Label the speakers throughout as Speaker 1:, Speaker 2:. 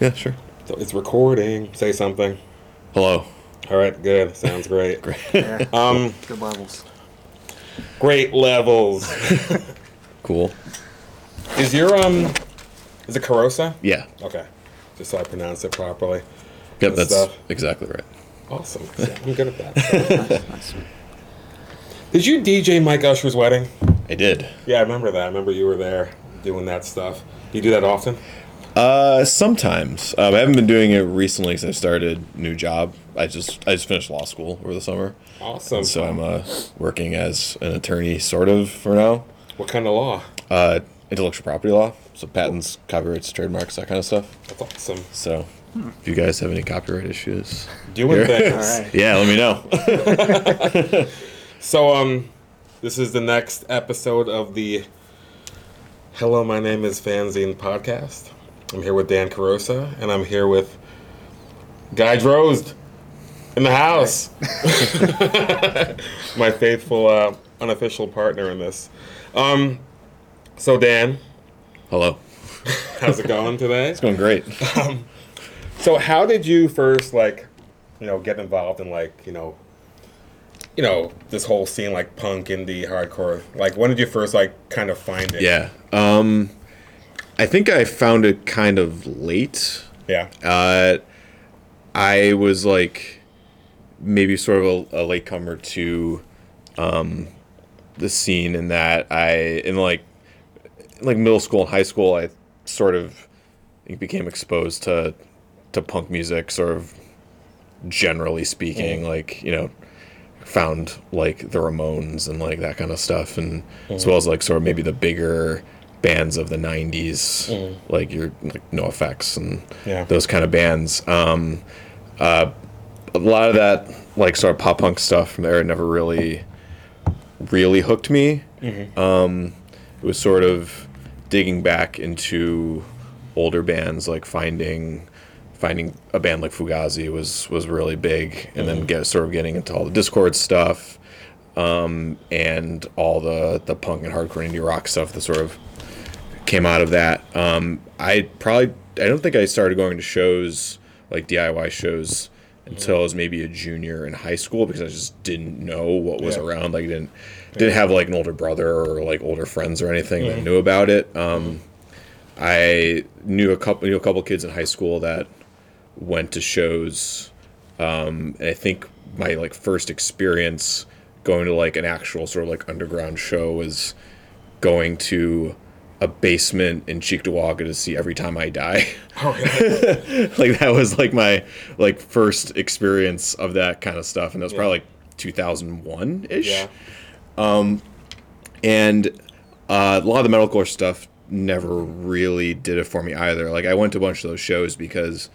Speaker 1: Yeah, sure.
Speaker 2: So it's recording. Say something.
Speaker 1: Hello.
Speaker 2: All right, good. Sounds great.
Speaker 1: Great.
Speaker 3: Yeah.
Speaker 2: Um,
Speaker 3: Good levels.
Speaker 2: great levels.
Speaker 1: Cool.
Speaker 2: Is your um, is it Carosa?
Speaker 1: Yeah.
Speaker 2: Okay, just so I pronounce it properly.
Speaker 1: Yep, that's
Speaker 2: stuff.
Speaker 1: exactly right.
Speaker 2: Awesome. See, I'm good at that.
Speaker 3: Nice, nice.
Speaker 2: Did you DJ Mike Usher's wedding?
Speaker 1: I did.
Speaker 2: Yeah, I remember that. I remember you were there doing that stuff. You do that often?
Speaker 1: Uh, sometimes. Um, I haven't been doing it recently because I started new job. I just I just finished law school over the summer,
Speaker 2: Awesome.
Speaker 1: so I'm uh, working as an attorney, sort of, for now.
Speaker 2: what kind of law?
Speaker 1: Uh, intellectual property law, so patents, copyrights, trademarks, that kind of stuff.
Speaker 2: That's awesome.
Speaker 1: So, if you guys have any copyright issues,
Speaker 2: Doing
Speaker 1: Here.
Speaker 2: things.
Speaker 3: All right.
Speaker 1: yeah, let me know.
Speaker 2: So um, this is the next episode of the Hello, my name is Fanzine podcast. I'm here with Dan Carosa, and I'm here with Guy Drozd in the house. My faithful uh, unofficial partner in this. Um, so Dan,
Speaker 1: Hello.
Speaker 2: how's it going today?
Speaker 1: It's going great.
Speaker 2: So how did you first like, you know, get involved in like, you know, you know, this whole scene like punk, indie, hardcore? Like when did you first like kind of find it?
Speaker 1: Yeah. Um, I think I found it kind of late.
Speaker 2: Yeah.
Speaker 1: Uh, I was like maybe sort of a, a latecomer to um, the scene in that I in like like middle school and high school I sort of became exposed to to punk music sort of generally speaking like you know found like the Ramones and like that kind of stuff and as well as like sort of maybe the bigger bands of the 90s like your like NOFX and
Speaker 2: Yeah.
Speaker 1: those kind of bands. Um uh a lot of that like sort of pop punk stuff from there never really really hooked me. Um it was sort of digging back into older bands like finding finding a band like Fugazi was was really big and then get sort of getting into all the Dischord stuff um and all the the punk and hardcore indie rock stuff that sort of came out of that. Um I probably I don't think I started going to shows like DIY shows until I was maybe a junior in high school because I just didn't know what was
Speaker 2: Yeah.
Speaker 1: around. Like didn't didn't have like an older brother or like older friends or anything that knew about it. Um I knew a couple knew a couple kids in high school that went to shows. Um and I think my like first experience going to like an actual sort of like underground show was going to a basement in Cheektowaga to see Every Time I Die.
Speaker 2: Oh,
Speaker 1: like that was like my like first experience of that kind of stuff and that was
Speaker 2: Yeah.
Speaker 1: probably like 2001-ish
Speaker 2: yeah.
Speaker 1: and uh, a lot of the metalcore stuff never really did it for me either. Like I went to a bunch of those shows because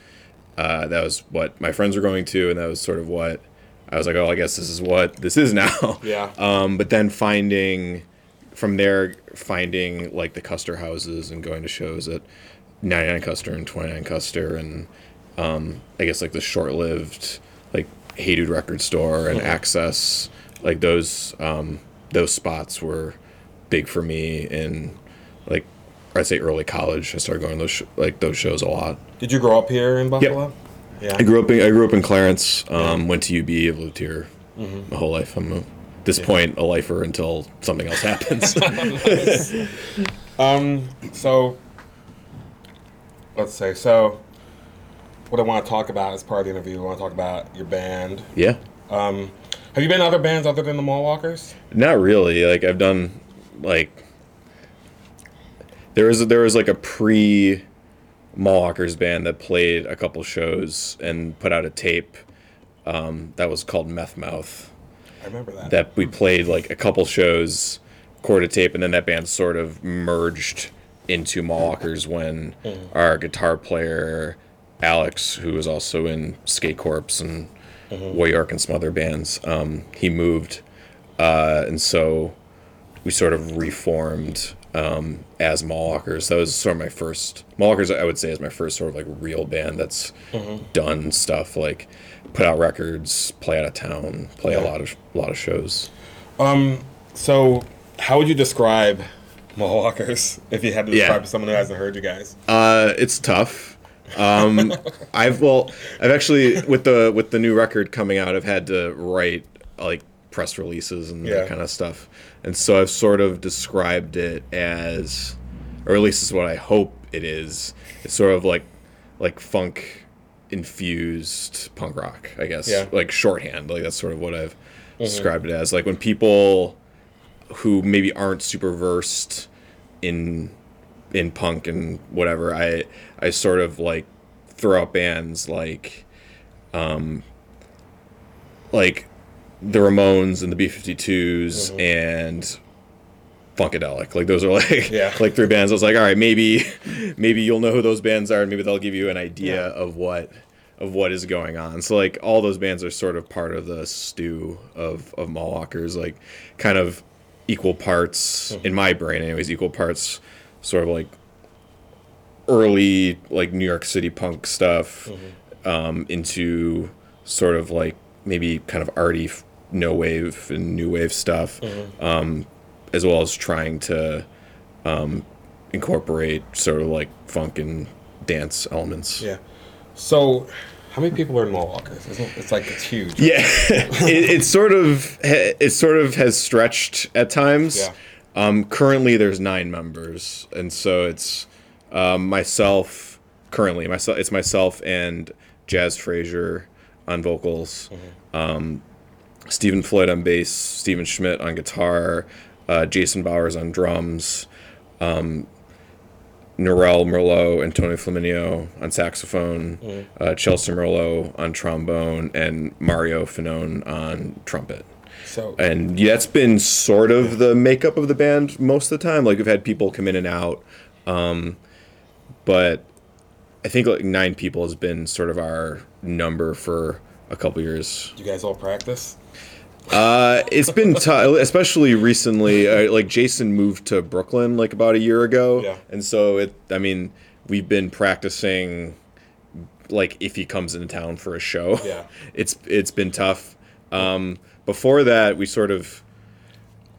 Speaker 1: uh, that was what my friends were going to, and that was sort of what I was like. Oh, I guess this is what this is now.
Speaker 2: Yeah.
Speaker 1: Um, but then finding from there, finding like the Custer houses and going to shows at 99 Custer and 29 Custer, and um, I guess like the short-lived like Hey Dude record store and Access, like those um, those spots were big for me in like I'd say early college. I started going to those sh- like those shows a lot.
Speaker 2: Did you grow up here in Buffalo? Yeah.
Speaker 1: I grew up in I grew up in Clarence. Um, went to UB. I've lived here my whole life. I'm a, this point a lifer until something else happens.
Speaker 2: Um. So. Let's say so. What I want to talk about as part of the interview, I want to talk about your band.
Speaker 1: yeah,
Speaker 2: Um, have you been in other bands other than the Mallwalkers?
Speaker 1: not really. Like I've done like there was there was like a pre Mallwalkers band that played a couple shows and put out a tape um, that was called Meth Mouth.
Speaker 2: I remember that.
Speaker 1: that we played like a couple shows, recorded tape, and then that band sort of merged into Mallwalkers when our guitar player Alex, who was also in Skate Corps and Way York and some other bands, um, he moved, uh, and so we sort of reformed um, as Mallwalkers. That was sort of my first Mallwalkers. I would say is my first sort of like real band that's done stuff like put out records, play out of town, play a lot of a lot of shows.
Speaker 2: Um. So, how would you describe Mallwalkers if you had to
Speaker 1: Yeah.
Speaker 2: describe to someone who hasn't heard you guys?
Speaker 1: Uh, it's tough. Um, I've well, I've actually with the with the new record coming out, I've had to write like press releases and
Speaker 2: Yeah.
Speaker 1: that kind of stuff, and so I've sort of described it as, or at least is what I hope it is. It's sort of like like funk infused punk rock, I guess.
Speaker 2: Yeah.
Speaker 1: Like shorthand, like that's sort of what I've described it as. Like when people who maybe aren't super versed in in punk and whatever i i sort of like throw out bands like um like the ramones and the b-52s and funkadelic. Like those are like
Speaker 2: Yeah.
Speaker 1: like three bands. I was like all right maybe maybe you'll know who those bands are and maybe they'll give you an idea
Speaker 2: Yeah.
Speaker 1: of what of what is going on. So like all those bands are sort of part of the stew of of mallwalkers like kind of equal parts in my brain anyways equal parts sort of like early like new york city punk stuff um, into sort of like maybe kind of arty f- no wave and new wave stuff. Um, as well as trying to um, incorporate sort of like funk and dance elements
Speaker 2: Yeah. So, how many people are in Mallwalkers? Isn't it's like it's huge?
Speaker 1: Yeah, it, it sort of it sort of has stretched at times.
Speaker 2: Yeah.
Speaker 1: Um, currently, there's nine members, and so it's um, myself. Currently, myself. It's myself and Jazz Frazier on vocals, um, Stephen Floyd on bass, Stephen Schmidt on guitar, uh, Jason Bowers on drums, um, Norel Merlot and Tony Flaminio on saxophone, uh, Chelsea Merlot on trombone, and Mario Finone on trumpet.
Speaker 2: So,
Speaker 1: And that's been sort of the makeup of the band most of the time. Like we've had people come in and out, um, but I think like nine people has been sort of our number for a couple years.
Speaker 2: you guys all practice?
Speaker 1: Uh, it's been tough, especially recently. Uh, like Jason moved to Brooklyn like about a year ago,
Speaker 2: Yeah.
Speaker 1: and so it. I mean, we've been practicing. Like if he comes into town for a show,
Speaker 2: Yeah.
Speaker 1: it's it's been tough. Um, before that, we sort of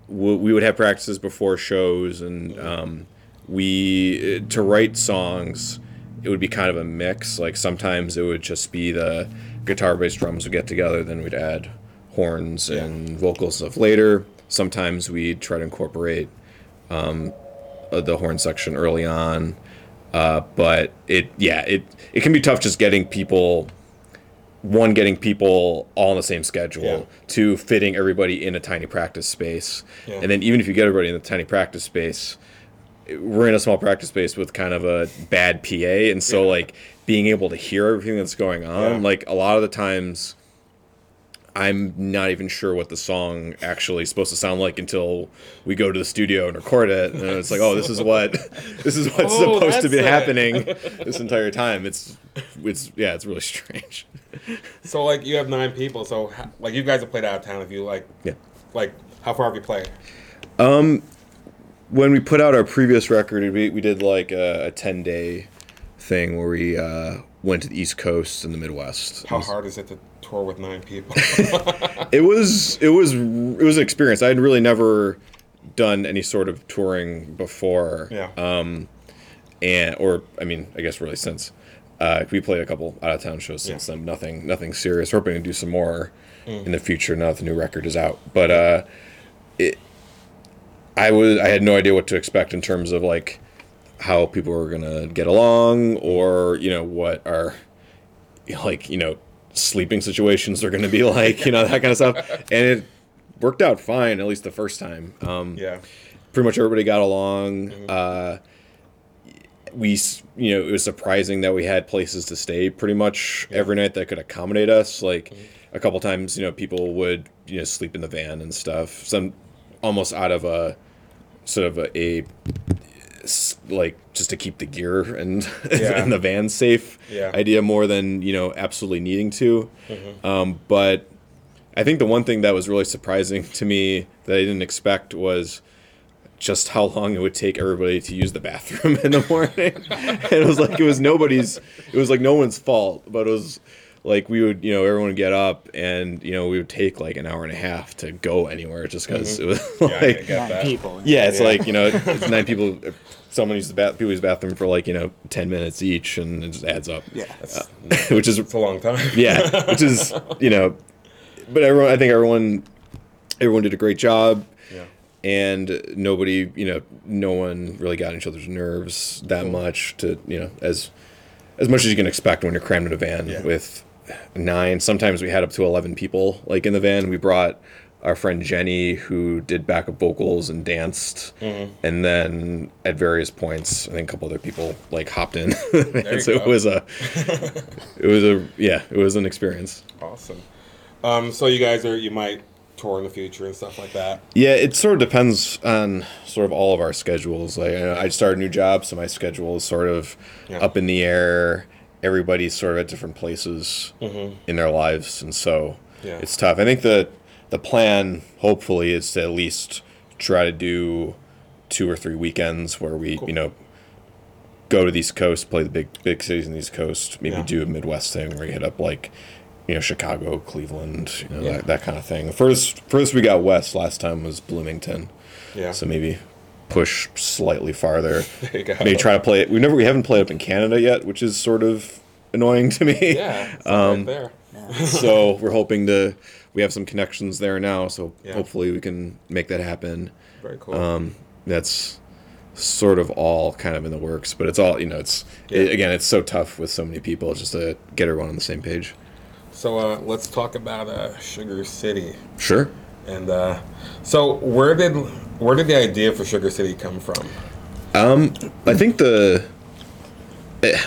Speaker 1: w- we would have practices before shows, and um, we to write songs. It would be kind of a mix. Like sometimes it would just be the guitar, bass, drums would get together. Then we'd add horns and vocals stuff later. Sometimes we'd try to incorporate um, uh, the horn section early on. Uh, but it, yeah, it it can be tough just getting people one getting people all on the same schedule
Speaker 2: Yeah.
Speaker 1: two fitting everybody in a tiny practice space
Speaker 2: Yeah.
Speaker 1: and then even if you get everybody in the tiny practice space we're in a small practice space with kind of a bad pa and so
Speaker 2: Yeah.
Speaker 1: like being able to hear everything that's going on
Speaker 2: Yeah.
Speaker 1: like a lot of the times i'm not even sure what the song actually is supposed to sound like until we go to the studio and record it and it's like oh this is what this is what's
Speaker 2: Oh,
Speaker 1: supposed to be
Speaker 2: it.
Speaker 1: happening this entire time it's it's yeah it's really strange
Speaker 2: So, like, you have nine people. So, like, you guys have played out of town. If you like,
Speaker 1: yeah
Speaker 2: like, how far have you played?
Speaker 1: Um, when we put out our previous record, we, we did like a, a 10 day thing where we uh, went to the East Coast and the Midwest.
Speaker 2: How hard is it to with nine people?
Speaker 1: It was it was it was an experience. I had really never done any sort of touring before.
Speaker 2: yeah.
Speaker 1: Um, and or I mean, I guess really since uh, we played a couple out of town shows since
Speaker 2: Yeah.
Speaker 1: then. Nothing nothing serious. We're Hoping to do some more in the future now that the new record is out. But uh, it I was I had no idea what to expect in terms of like how people were gonna get along or you know what are like you know sleeping situations are gonna be like you know that kind of stuff. And it worked out fine at least the first time. Um
Speaker 2: yeah.
Speaker 1: pretty much everybody got along. Uh we you know it was surprising that we had places to stay pretty much every night that could accommodate us. Like a couple times you know people would you know sleep in the van and stuff. Some almost out of a sort of a, a like just to keep the gear and
Speaker 2: Yeah.
Speaker 1: and the van safe
Speaker 2: Yeah.
Speaker 1: idea more than you know absolutely needing to um, but i think the one thing that was really surprising to me that i didn't expect was just how long it would take everybody to use the bathroom in the morning. and it was like it was nobody's it was like no one's fault, but it was like we would, you know, everyone would get up and, you know, we would take like an hour and a half to go anywhere just because mm-hmm. it was like
Speaker 2: get
Speaker 3: Nine people.
Speaker 1: yeah, it's
Speaker 2: Yeah.
Speaker 1: like, you know, it's nine people someone uses the bath, people use the bathroom for like you know ten minutes each, and it just adds up.
Speaker 3: Yeah.
Speaker 2: That's, uh,
Speaker 1: which is
Speaker 2: it's a long time.
Speaker 1: yeah, which is you know, but everyone, I think everyone, everyone did a great job,
Speaker 2: Yeah.
Speaker 1: and nobody, you know, no one really got on each other's nerves that much to you know as as much as you can expect when you're crammed in a van
Speaker 2: Yeah.
Speaker 1: with nine. Sometimes we had up to eleven people like in the van. We brought our friend Jenny who did backup vocals and danced,
Speaker 2: Mm-hmm.
Speaker 1: and then at various points, I think a couple other people like hopped in. and so
Speaker 2: go.
Speaker 1: it was a, it was a yeah, it was an experience.
Speaker 2: Awesome. Um, so you guys are you might tour in the future and stuff like that.
Speaker 1: Yeah, it sort of depends on sort of all of our schedules. Like I I started a new job, so my schedule is sort of
Speaker 2: Yeah.
Speaker 1: up in the air. Everybody's sort of at different places in their lives, and so
Speaker 2: Mm-hmm. Yeah.
Speaker 1: it's tough. I think the the plan, hopefully, is to at least try to do two or three weekends where we, you know, go to the East Coast, play the big big cities in the East Coast, maybe
Speaker 2: Yeah.
Speaker 1: do a Midwest thing where you hit up like, you know, Chicago, Cleveland, you know,
Speaker 2: Yeah.
Speaker 1: that, that kind of thing. First first we got west last time was Bloomington,
Speaker 2: Yeah.
Speaker 1: so maybe push slightly farther.
Speaker 2: There you go.
Speaker 1: maybe try to play it. We never we haven't played up in Canada yet, which is sort of annoying to me.
Speaker 2: Yeah.
Speaker 1: Um,
Speaker 2: right there.
Speaker 1: so we're hoping to we have some connections there now, so
Speaker 2: Yeah.
Speaker 1: hopefully we can make that happen.
Speaker 2: Very cool.
Speaker 1: Um, that's sort of all kind of in the works, but it's all you know. It's it, again, it's so tough with so many people just to get everyone on the same page.
Speaker 2: so uh, let's talk about uh, Sugar City.
Speaker 1: Sure.
Speaker 2: And uh, so where did where did the idea for Sugar City come from?
Speaker 1: I think the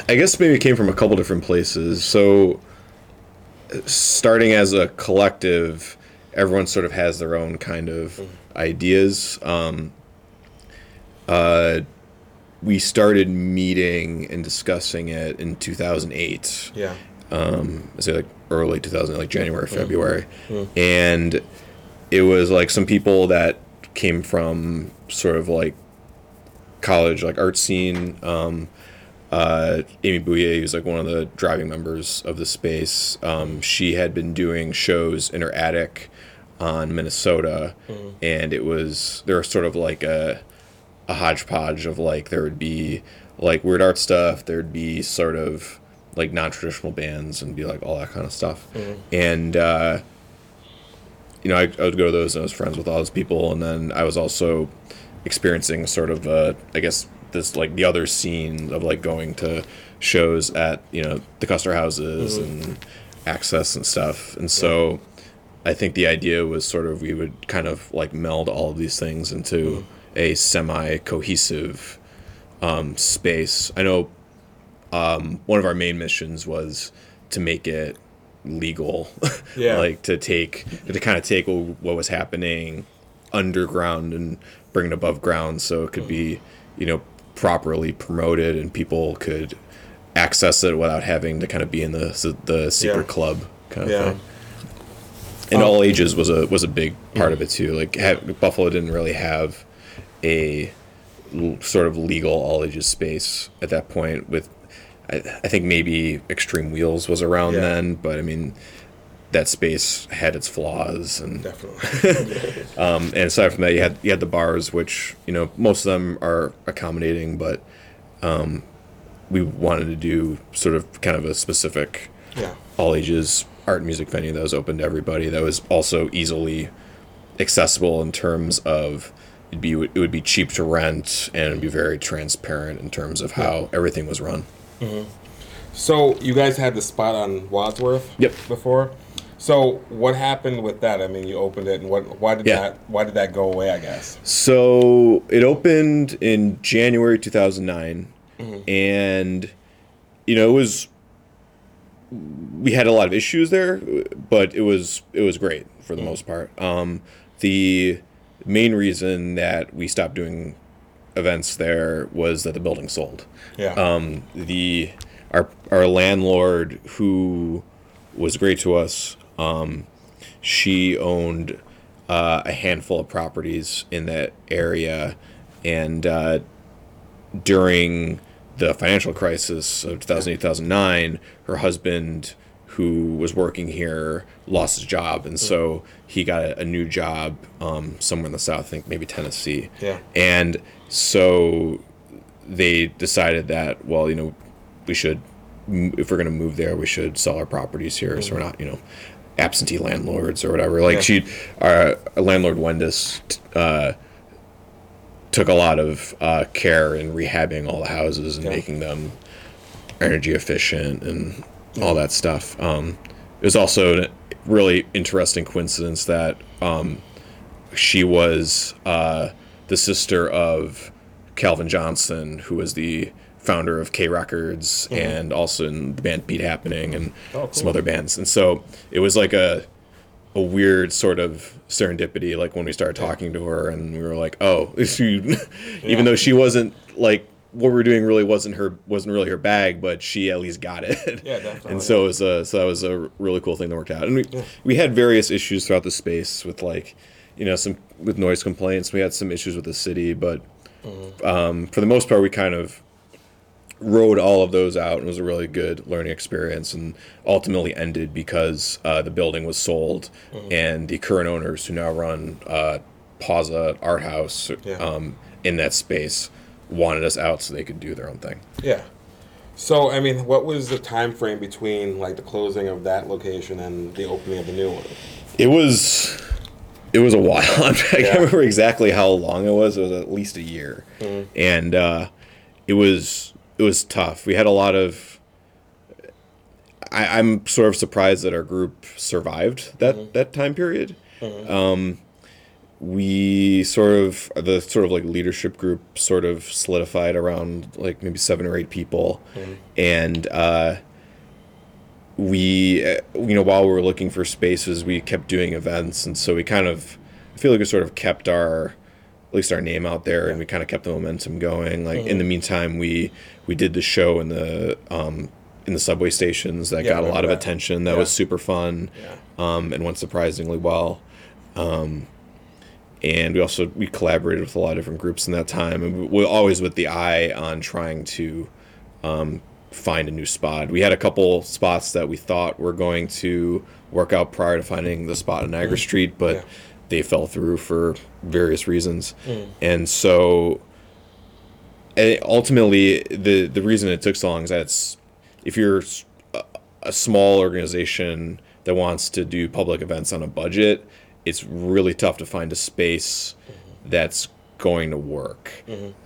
Speaker 1: I guess maybe it came from a couple different places. So starting as a collective, everyone sort of has their own kind of ideas. Um, uh, we started meeting and discussing it in 2008.
Speaker 2: Yeah.
Speaker 1: um, I say like early 2000, like January, February, and it was like some people that came from sort of like college, like art scene. Um, uh, Amy Bouye, who's like one of the driving members of the space, um, she had been doing shows in her attic on Minnesota, and it was there was sort of like a a hodgepodge of like there would be like weird art stuff. There'd be sort of like non-traditional bands and be like all that kind of stuff. And uh you know I, I would go to those and I was friends with all those people and then I was also experiencing sort of uh I guess this like the other scene of like going to shows at you know the Custer houses and access and stuff. And so I think the idea was sort of we would kind of like meld all of these things into a semi cohesive um, space. I know um, one of our main missions was to make it legal,
Speaker 2: Yeah.
Speaker 1: like to take to kind of take what, was happening underground and bring it above ground, so it could be mm-hmm. you know properly promoted and people could access it without having to kind of be in the the secret
Speaker 2: Yeah.
Speaker 1: club kind of
Speaker 2: Yeah.
Speaker 1: thing and um, all ages was a was a big part of it too. Like ha Buffalo didn't really have a l- sort of legal all ages space at that point. With I, I think maybe Extreme Wheels was around
Speaker 2: Yeah.
Speaker 1: then, but I mean that space had its flaws and
Speaker 2: Definitely.
Speaker 1: um, and aside from that, you had you had the bars, which you know most of them are accommodating, but um, we wanted to do sort of kind of a specific
Speaker 2: yeah.
Speaker 1: all ages art and music venue that was open to everybody that was also easily accessible in terms of it'd be it would be cheap to rent and be very transparent in terms of how everything was run. Mm-hmm.
Speaker 2: So you guys had the spot on Wadsworth.
Speaker 1: Yep.
Speaker 2: Before. So what happened with that? I mean, you opened it, and what? Why did
Speaker 1: Yeah.
Speaker 2: that? Why did that go away? I guess.
Speaker 1: So it opened in January 2009, mm-hmm. and you know it was we had a lot of issues there, but it was it was great for the mm-hmm. most part. Um, the main reason that we stopped doing events there was that the building sold.
Speaker 2: Yeah.
Speaker 1: Um, the our our landlord who was great to us. Um, she owned uh, a handful of properties in that area, and uh, during the financial crisis of 2008 2009 her husband who was working here lost his job and so he got a, a new job um, somewhere in the south i think maybe tennessee
Speaker 2: Yeah.
Speaker 1: and so they decided that well, you know, we should if we're going to move there, we should sell our properties here, so we're not you know absentee landlords or whatever. Like
Speaker 2: Yeah.
Speaker 1: she, our, our landlord Wendis. t- Uh, took a lot of uh, care in rehabbing all the houses and
Speaker 2: Yeah.
Speaker 1: making them energy efficient and all that stuff. Um, it was also a really interesting coincidence that um, she was uh, the sister of Calvin Johnson, who was the founder of K Records and also in the band Beat Happening and
Speaker 2: Mm-hmm. Oh,
Speaker 1: some other bands. And so it was like a a weird sort of serendipity like when we started talking to her and we were like oh she,
Speaker 2: Yeah.
Speaker 1: even though she wasn't like what we were doing really wasn't her wasn't really her bag but she at least got it.
Speaker 2: Yeah, definitely.
Speaker 1: and so it was a so that was a really cool thing that worked out. And we we had various issues throughout the space with like you know some with noise complaints. We had some issues with the city but um, for the most part we kind of rode all of those out. And it was a really good learning experience and ultimately ended because uh, the building was sold and the current owners who now run uh, Pausa Art House
Speaker 2: Yeah.
Speaker 1: um, in that space wanted us out so they could do their own thing.
Speaker 2: Yeah. So I mean, what was the time frame between like the closing of that location and the opening of the new one?
Speaker 1: It was it was a while. I can't
Speaker 2: Yeah.
Speaker 1: remember exactly how long it was. It was at least a year, and uh, it was it was tough. We had a lot of. I, I'm sort of surprised that our group survived that that time period. Um, we sort of the sort of like leadership group sort of solidified around like maybe seven or eight people, and. Uh, we uh, you know while we were looking for spaces we kept doing events and so we kind of I feel like we sort of kept our at least our name out there and we kind of kept the momentum going like in the meantime we we did the show in the um in the subway stations that
Speaker 2: Yeah,
Speaker 1: got a lot of
Speaker 2: that.
Speaker 1: attention that
Speaker 2: Yeah.
Speaker 1: was super fun
Speaker 2: Yeah.
Speaker 1: um and went surprisingly well um and we also we collaborated with a lot of different groups in that time and we're always with the eye on trying to um, find a new spot. We had a couple spots that we thought were going to work out prior to finding the spot on Niagara mm. Street, but
Speaker 2: Yeah.
Speaker 1: they fell through for various reasons. Mm. And so and ultimately the the reason it took so long is that it's if you're a small organization that wants to do public events on a budget, it's really tough to find a space that's going to work.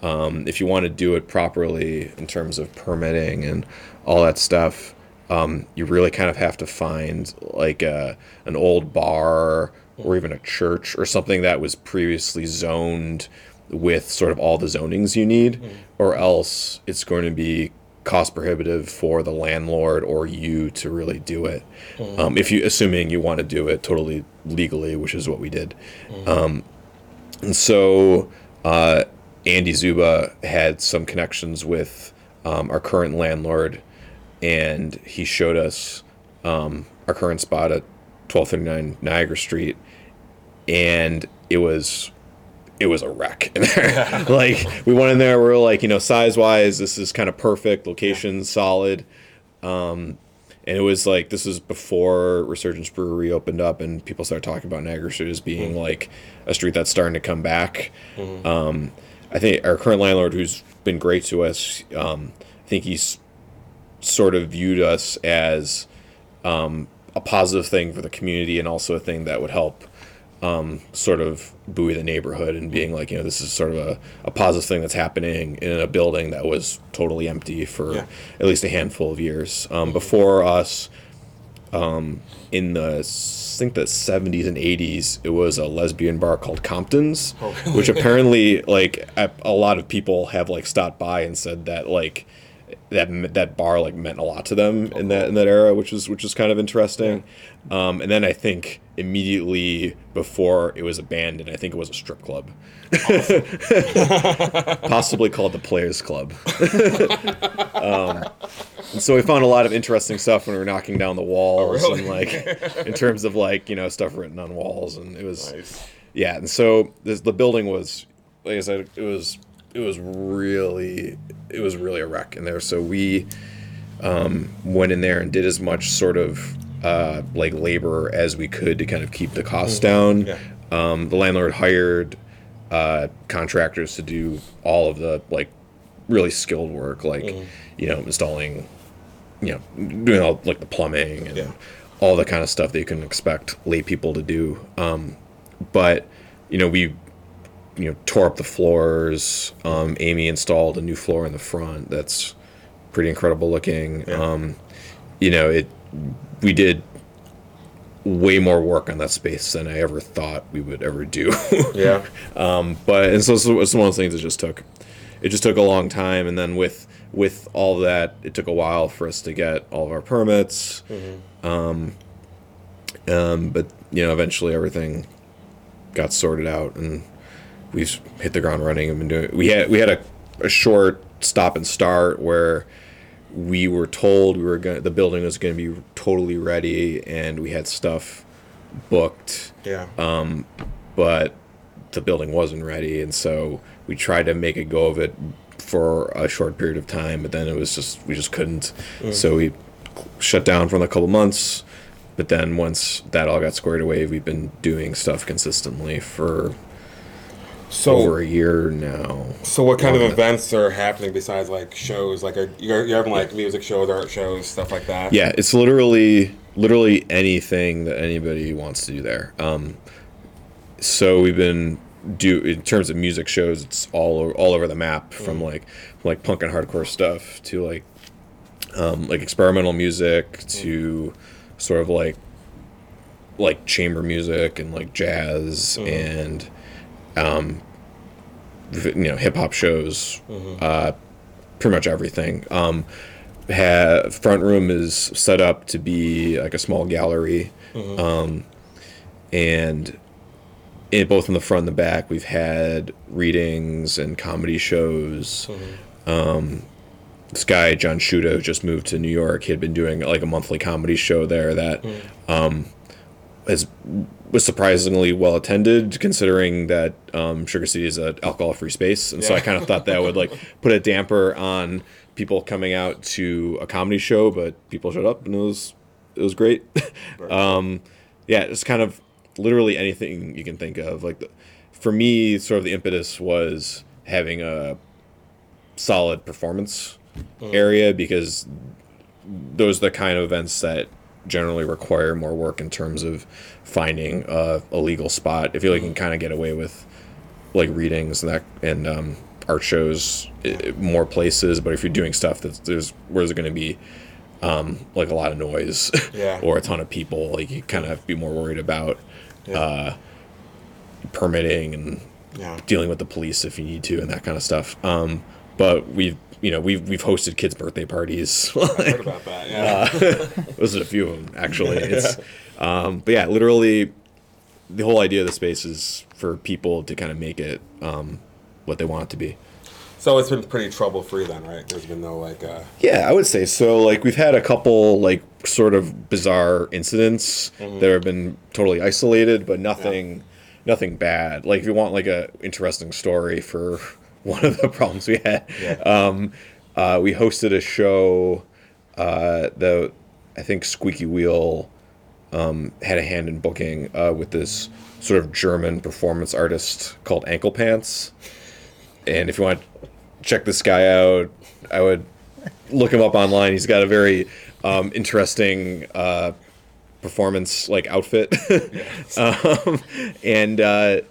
Speaker 1: Um, if you want to do it properly in terms of permitting and all that stuff, um, you really kind of have to find like a, an old bar or even a church or something that was previously zoned with sort of all the zonings you need, or else it's going to be cost prohibitive for the landlord or you to really do it. Um, if you assuming you want to do it totally legally, which is what we did. Um, and so uh, Andy Zuba had some connections with um, our current landlord, and he showed us um, our current spot at 1239 Niagara Street, and it was it was a wreck in there. like we went in there, we were like, you know, size wise, this is kind of perfect, location solid. Um, and it was like this was before Resurgence Brewery opened up, and people started talking about Niagara Street as being like a street that's starting to come back. Um, I think our current landlord, who's been great to us, um, I think he's sort of viewed us as um, a positive thing for the community and also a thing that would help um, sort of buoy the neighborhood and being like, you know, this is sort of a, a positive thing that's happening in a building that was totally empty for
Speaker 2: Yeah.
Speaker 1: at least a handful of years. Um, before us, um, in the I think the 70s and 80s, it was a lesbian bar called Compton's,
Speaker 2: Oh, really?
Speaker 1: which apparently like a, a lot of people have like stopped by and said that like that that bar like meant a lot to them in that in that era, which is which is kind of interesting. Um, and then I think immediately before it was abandoned, I think it was a strip club, possibly called the Players Club. um, and so we found a lot of interesting stuff when we were knocking down the walls
Speaker 2: really?
Speaker 1: and like in terms of like you know stuff written on walls, and it was
Speaker 2: Nice.
Speaker 1: yeah. And so this, the building was like I said, it was it was really it was really a wreck in there. So we um, went in there and did as much sort of uh, like labor as we could to kind of keep the costs down.
Speaker 2: Yeah.
Speaker 1: Um, the landlord hired uh, contractors to do all of the like really skilled work, like you know installing, you know, doing all like the plumbing and
Speaker 2: Yeah.
Speaker 1: all the kind of stuff that you can expect lay people to do. Um, but you know we you know tore up the floors. Um, Amy installed a new floor in the front that's pretty incredible looking.
Speaker 2: Yeah.
Speaker 1: Um, you know it we did way more work on that space than I ever thought we would ever do.
Speaker 2: Yeah.
Speaker 1: but and so it's, it's one of those things that just took it just took a long time and then with with all that it took a while for us to get all of our permits um, um, but you know eventually everything got sorted out and we've hit the ground running and been doing we had we had a, a short stop and start where we were told we were going the building was going to be totally ready and we had stuff booked.
Speaker 2: Yeah.
Speaker 1: Um, but the building wasn't ready and so we tried to make a go of it for a short period of time but then it was just we just couldn't. So we shut down for a couple months but then once that all got squared away we've been doing stuff consistently for
Speaker 2: so
Speaker 1: over a year now.
Speaker 2: So what kind of events are happening besides like shows? Like are you're, you're having like music shows, art shows, stuff like that?
Speaker 1: yeah it's literally literally anything that anybody wants to do there. Um so we've been do in terms of music shows it's all all over the map from like like punk and hardcore stuff to like um like experimental music to sort of like like chamber music and like jazz and um you know hip hop shows uh pretty much everything. Um ha- front room is set up to be like a small gallery. Um and in both in the front and the back we've had readings and comedy shows. Um this guy john shudo just moved to new york. He had been doing like a monthly comedy show there that um has was surprisingly well attended considering that um, sugar city is an alcohol free space. And so i kind of thought that would like put a damper on people coming out to a comedy show but people showed up and it was it was great. Um yeah it's kind of literally anything you can think of. Like the, for me sort of the impetus was having a solid performance area because those are the kind of events that generally require more work in terms of finding a, a legal spot. If you like, you can kind of get away with like readings and that and um, art shows i more places, but if you're doing stuff that's there's where there's going to be um, like a lot of noise
Speaker 2: Yeah.
Speaker 1: or a ton of people, like you kind of have to be more worried about
Speaker 2: Yeah.
Speaker 1: uh, permitting and
Speaker 2: Yeah.
Speaker 1: dealing with the police if you need to and that kind of stuff. Um, but we've you know we've we've hosted kids' birthday parties.
Speaker 2: I heard about that. Yeah.
Speaker 1: Those are a few of them actually. It's, um, but yeah, literally, the whole idea of the space is for people to kind of make it um, what they want it to be.
Speaker 2: so it's been pretty trouble free then, right? There's been no like uh
Speaker 1: Yeah, I would say so. Like we've had a couple like sort of bizarre incidents that have been totally isolated, but nothing nothing bad. Like if you want like a interesting story for one of the problems we had,
Speaker 2: Yeah.
Speaker 1: um, uh, we hosted a show uh, that I think Squeaky Wheel um, had a hand in booking uh, with this sort of German performance artist called Ankle Pants. And if you want to check this guy out, I would look him up online. He's got a very um, interesting uh, performance like outfit, um, and uh,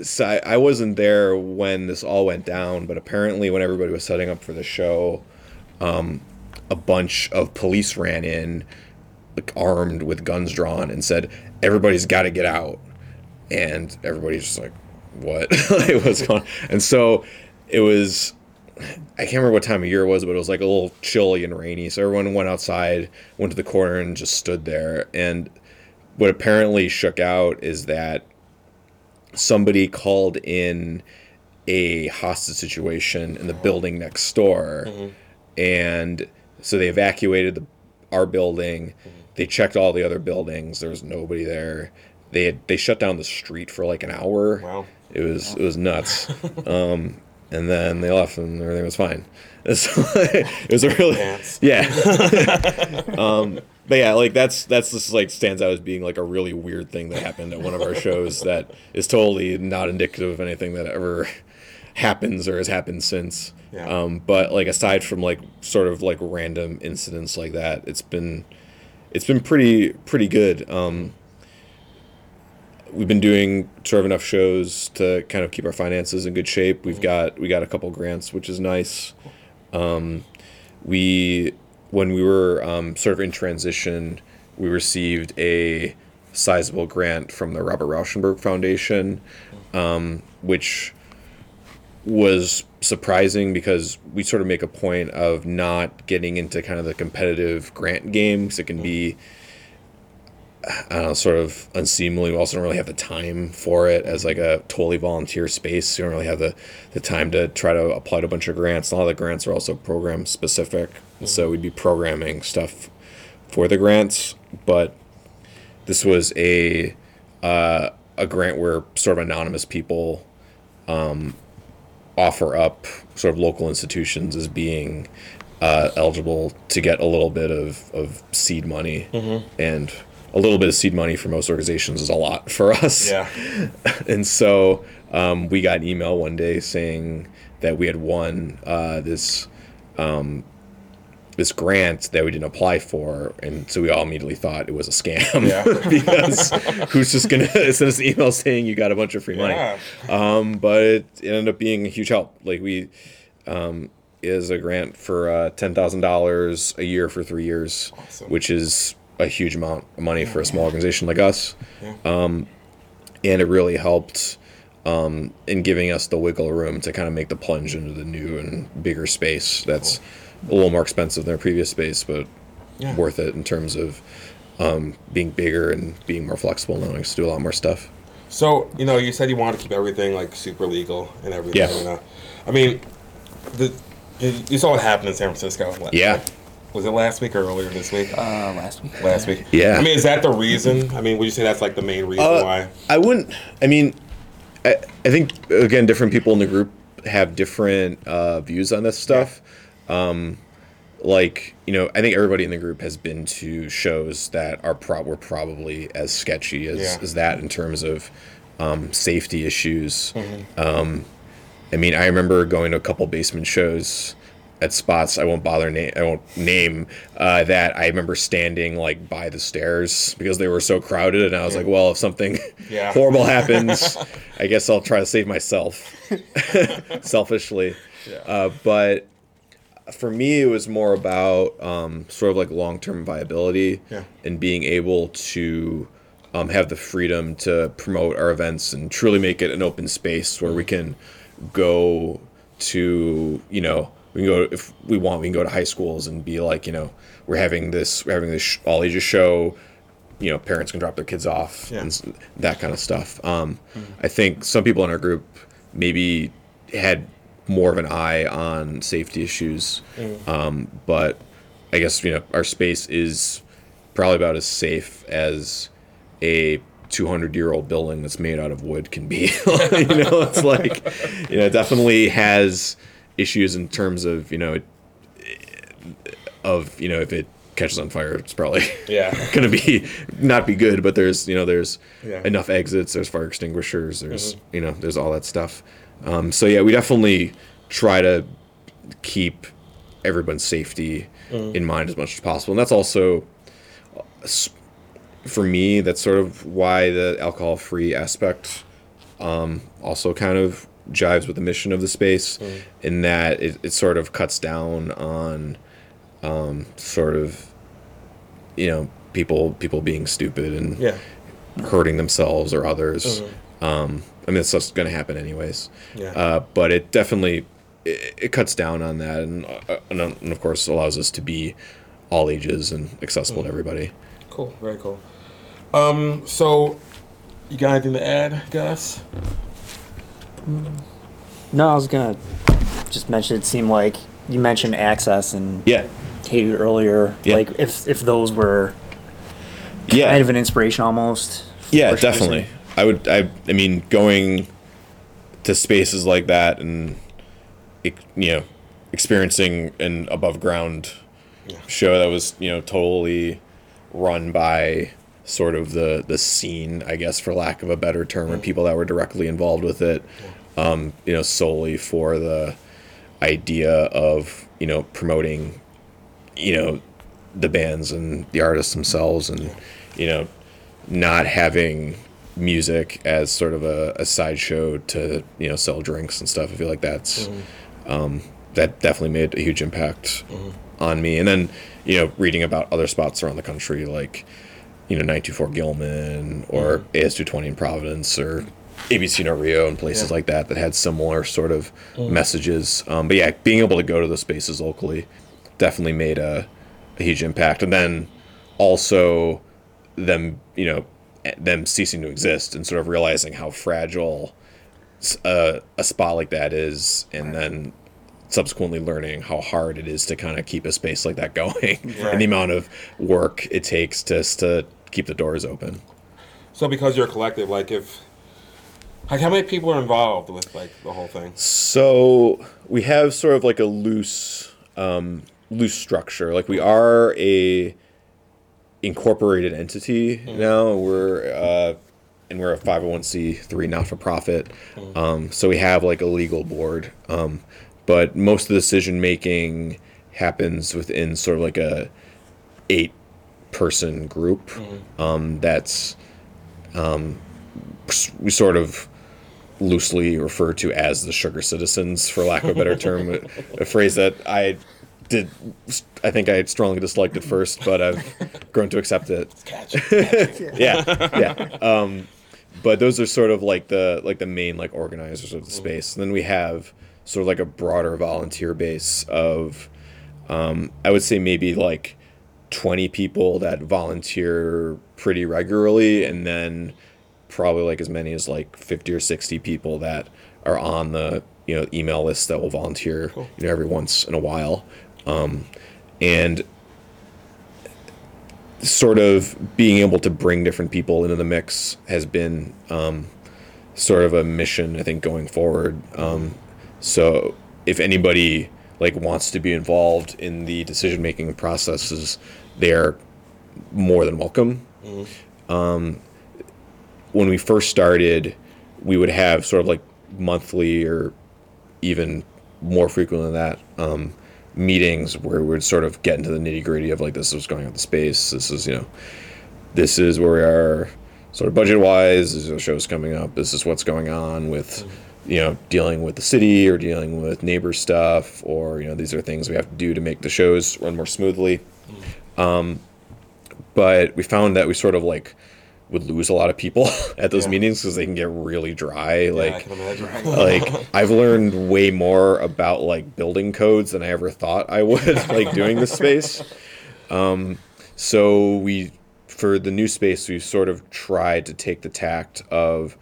Speaker 1: so I, I wasn't there when this all went down. But apparently, when everybody was setting up for the show, um, a bunch of police ran in, like armed with guns drawn, and said, "Everybody's got to get out." And everybody's just like, "What? like, what's going?" And so it was I can't remember what time of year it was, but it was like a little chilly and rainy. So everyone went outside, went to the corner, and just stood there. And what apparently shook out is that somebody called in a hostage situation in the building next door, and so they evacuated the, our building. They checked all the other buildings. There was nobody there. They had, they shut down the street for like an hour.
Speaker 2: Wow.
Speaker 1: It was it was nuts. um, and then they left and everything was fine. So, it was a really yeah. um, but yeah, like that's that's just like stands out as being like a really weird thing that happened at one of our shows that is totally not indicative of anything that ever happens or has happened since.
Speaker 2: Yeah.
Speaker 1: Um, but like aside from like sort of like random incidents like that, it's been it's been pretty pretty good. Um, we've been doing sort of enough shows to kind of keep our finances in good shape. We've got we got a couple grants, which is nice. Um, we when we were um, sort of in transition, we received a sizable grant from the Robert Rauschenberg Foundation, um, which was surprising because we sort of make a point of not getting into kind of the competitive grant games. It can be, don't know, sort of unseemly. We also don't really have the time for it as like a totally volunteer space. You don't really have the, the time to try to apply to a bunch of grants. A lot of the grants are also program specific. So we'd be programming stuff for the grants. But this was a, uh, a grant where sort of anonymous people offer up sort of local institutions as being uh, eligible to get a little bit of, of seed money. And a little bit of seed money for most organizations is a lot for us.
Speaker 2: Yeah.
Speaker 1: And so um, we got an email one day saying that we had won uh, this um, this grant that we didn't apply for, and so we all immediately thought it was a scam
Speaker 2: Yeah.
Speaker 1: because who's just gonna send us an email saying you got a bunch of free money?
Speaker 2: Yeah.
Speaker 1: Um, but it, ended up being a huge help. Like we um, is a grant for uh, ten thousand dollars a year for three years,
Speaker 2: Awesome.
Speaker 1: which is a huge amount of money for a small organization like us. Um, and it really helped um, in giving us the wiggle room to kind of make the plunge into the new and bigger space. That's a little more expensive than our previous space, but
Speaker 2: Yeah.
Speaker 1: worth it in terms of um, being bigger and being more flexible, us to do a lot more stuff.
Speaker 2: So you know, you said you wanted to keep everything like super legal and everything.
Speaker 1: Yeah.
Speaker 2: You know, I mean, the you, you saw what happened in San Francisco. like-
Speaker 1: Yeah.
Speaker 2: Was it last week or earlier this week?
Speaker 3: Uh, last week.
Speaker 2: last week.
Speaker 1: Yeah.
Speaker 2: I mean, is that the reason? I mean, would you say that's like the main reason
Speaker 1: Uh,
Speaker 2: why?
Speaker 1: I wouldn't. I mean, I, I think again, different people in the group have different uh, views on this stuff. Um, like you know, I think everybody in the group has been to shows that are pro- were probably as sketchy as,
Speaker 2: Yeah.
Speaker 1: as that in terms of um, safety issues.
Speaker 2: Mm-hmm.
Speaker 1: Um, I mean, I remember going to a couple basement shows at spots I won't bother name I won't name uh, that I remember standing like by the stairs because they were so crowded and I was like well if something
Speaker 2: Yeah.
Speaker 1: horrible happens I guess I'll try to save myself selfishly
Speaker 2: Yeah.
Speaker 1: uh, but for me it was more about um, sort of like long-term viability
Speaker 2: Yeah.
Speaker 1: and being able to um, have the freedom to promote our events and truly make it an open space where we can go to you know we can go if we want we can go to high schools and be like you know we're having this we're having this sh- all ages show you know parents can drop their kids off
Speaker 2: Yeah.
Speaker 1: and s- that kind of stuff. Um, i think some people in our group maybe had more of an eye on safety issues. Um, but i guess you know our space is probably about as safe as a 200 year old building that's made out of wood can be. You know it's like you know it definitely has issues in terms of you know of you know if it catches on fire it's probably
Speaker 2: Yeah.
Speaker 1: gonna be not be good but there's you know there's
Speaker 2: Yeah.
Speaker 1: enough exits there's fire extinguishers there's you know there's all that stuff um, so yeah we definitely try to keep everyone's safety in mind as much as possible and that's also for me that's sort of why the alcohol free aspect um, also kind of jives with the mission of the space in that it, it sort of cuts down on um, sort of you know people people being stupid and
Speaker 2: Yeah.
Speaker 1: hurting themselves or others um, i mean that's just going to happen anyways
Speaker 2: Yeah.
Speaker 1: uh, but it definitely it, it cuts down on that and, uh, and, and of course allows us to be all ages and accessible to everybody
Speaker 2: Cool. Very cool. Um. So, you got anything to add, Gus? Mm.
Speaker 3: No, I was gonna just mention. It seemed like you mentioned access and
Speaker 1: yeah
Speaker 3: Katie earlier.
Speaker 1: Yeah.
Speaker 3: Like if if those were
Speaker 1: yeah
Speaker 3: kind of an inspiration almost.
Speaker 1: Yeah,
Speaker 3: what she
Speaker 1: definitely. I would. I. I mean, going to spaces like that and ex- you know experiencing an above ground
Speaker 2: Yeah.
Speaker 1: show that was you know totally run by sort of the the scene, I guess, for lack of a better term, or people that were directly involved with it. um, you know, solely for the idea of you know promoting, you know, the bands and the artists themselves, and you know, not having music as sort of a, a sideshow to you know sell drinks and stuff. I feel like that's um, that definitely made a huge impact on me. And then you know reading about other spots around the country like you know 924 mm-hmm. Gilman or mm-hmm. AS220 in Providence or ABC No Rio and places
Speaker 2: Yeah.
Speaker 1: like that that had similar sort of mm. messages. Um, but yeah, being able to go to those spaces locally definitely made a, a huge impact. And then also them, you know, them ceasing to exist and sort of realizing how fragile uh, a spot like that is, and then subsequently learning how hard it is to kind of keep a space like that going
Speaker 2: Right.
Speaker 1: and the amount of work it takes just to keep the doors open.
Speaker 2: So because you're a collective, like if like how many people are involved with like the whole thing?
Speaker 1: So we have sort of like a loose, um, loose structure. Like we are a incorporated entity now. We're uh, and we're a five hundred one c three not for profit. Um, so we have like a legal board, um, but most of the decision making happens within sort of like a eight person group. Um, that's um, we sort of loosely refer to as the sugar citizens, for lack of a better term, a, a phrase that I did. I think I strongly disliked at first, but I've grown to accept it. yeah, yeah. Um, but those are sort of like the like the main like organizers of the space. And then we have sort of like a broader volunteer base of, um, I would say maybe like twenty people that volunteer pretty regularly, and then probably like as many as like 50 or 60 people that are on the you know email list that will volunteer you know every once in a while. Um, and sort of being able to bring different people into the mix has been um, sort of a mission i think going forward. Um, so if anybody like wants to be involved in the decision making processes they're more than welcome mm-hmm. um, when we first started, we would have sort of like monthly or even more frequent than that um, meetings where we would sort of get into the nitty gritty of like this is what's going on in the space. This is you know, this is where we are sort of budget wise. These are the shows coming up. This is what's going on with mm-hmm. you know dealing with the city or dealing with neighbor stuff or you know these are things we have to do to make the shows run more smoothly. Um, but we found that we sort of like would lose a lot of people at those
Speaker 2: Yeah.
Speaker 1: meetings because they can get really dry.
Speaker 2: Yeah,
Speaker 1: like like I've learned way more about like building codes than I ever thought I would like doing this space. Um, so we for the new space we sort of tried to take the tact of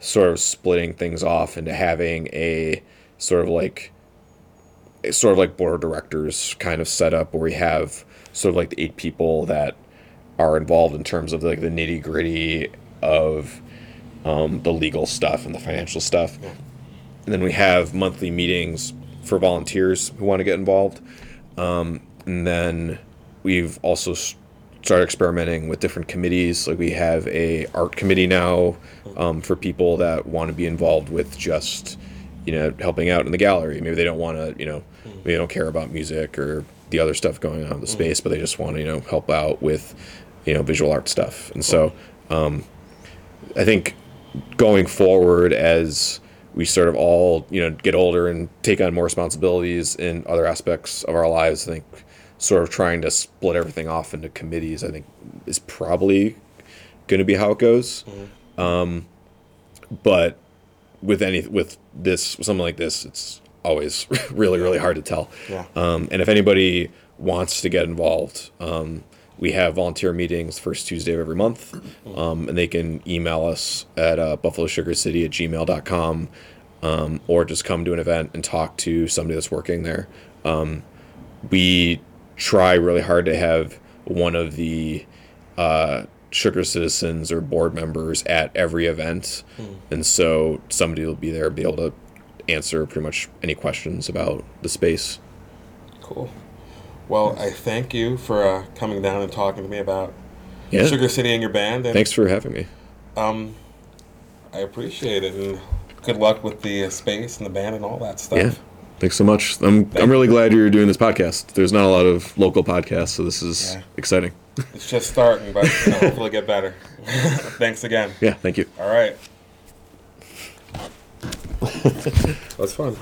Speaker 1: sort of splitting things off into having a sort of like a sort of like board of directors kind of setup where we have sort of like the eight people that are involved in terms of like the nitty gritty of um, the legal stuff and the financial stuff. And then we have monthly meetings for volunteers who want to get involved. Um, and then we've also started experimenting with different committees. Like we have a art committee now um, for people that want to be involved with just, you know, helping out in the gallery. Maybe they don't want to, you know, maybe they don't care about music or the other stuff going on in the space, but they just want to, you know, help out with, you know, visual art stuff. And so, um, I think going forward as we sort of all you know get older and take on more responsibilities in other aspects of our lives i think sort of trying to split everything off into committees i think is probably going to be how it goes. Um, but with any with this something like this it's always really really hard to tell.
Speaker 2: Yeah.
Speaker 1: um, and if anybody wants to get involved um, we have volunteer meetings first tuesday of every month. Um, and they can email us at uh, buffalosugarcity at gmail.com um, or just come to an event and talk to somebody that's working there. Um, we try really hard to have one of the uh, sugar citizens or board members at every event. And so somebody will be there and be able to answer pretty much any questions about the space
Speaker 2: Cool. Well, I thank you for uh, coming down and talking to me about
Speaker 1: yeah
Speaker 2: Sugar City and your band. And,
Speaker 1: thanks for having me
Speaker 2: Um, I appreciate it, and good luck with the space and the band and all that stuff.
Speaker 1: Yeah. Thanks so much. I'm I'm really glad you're doing this podcast. There's not a lot of local podcasts, so this is
Speaker 2: Yeah.
Speaker 1: exciting.
Speaker 2: It's just starting, but you know, hopefully get better. Thanks again.
Speaker 1: Yeah, thank you.
Speaker 2: All right. That's fun.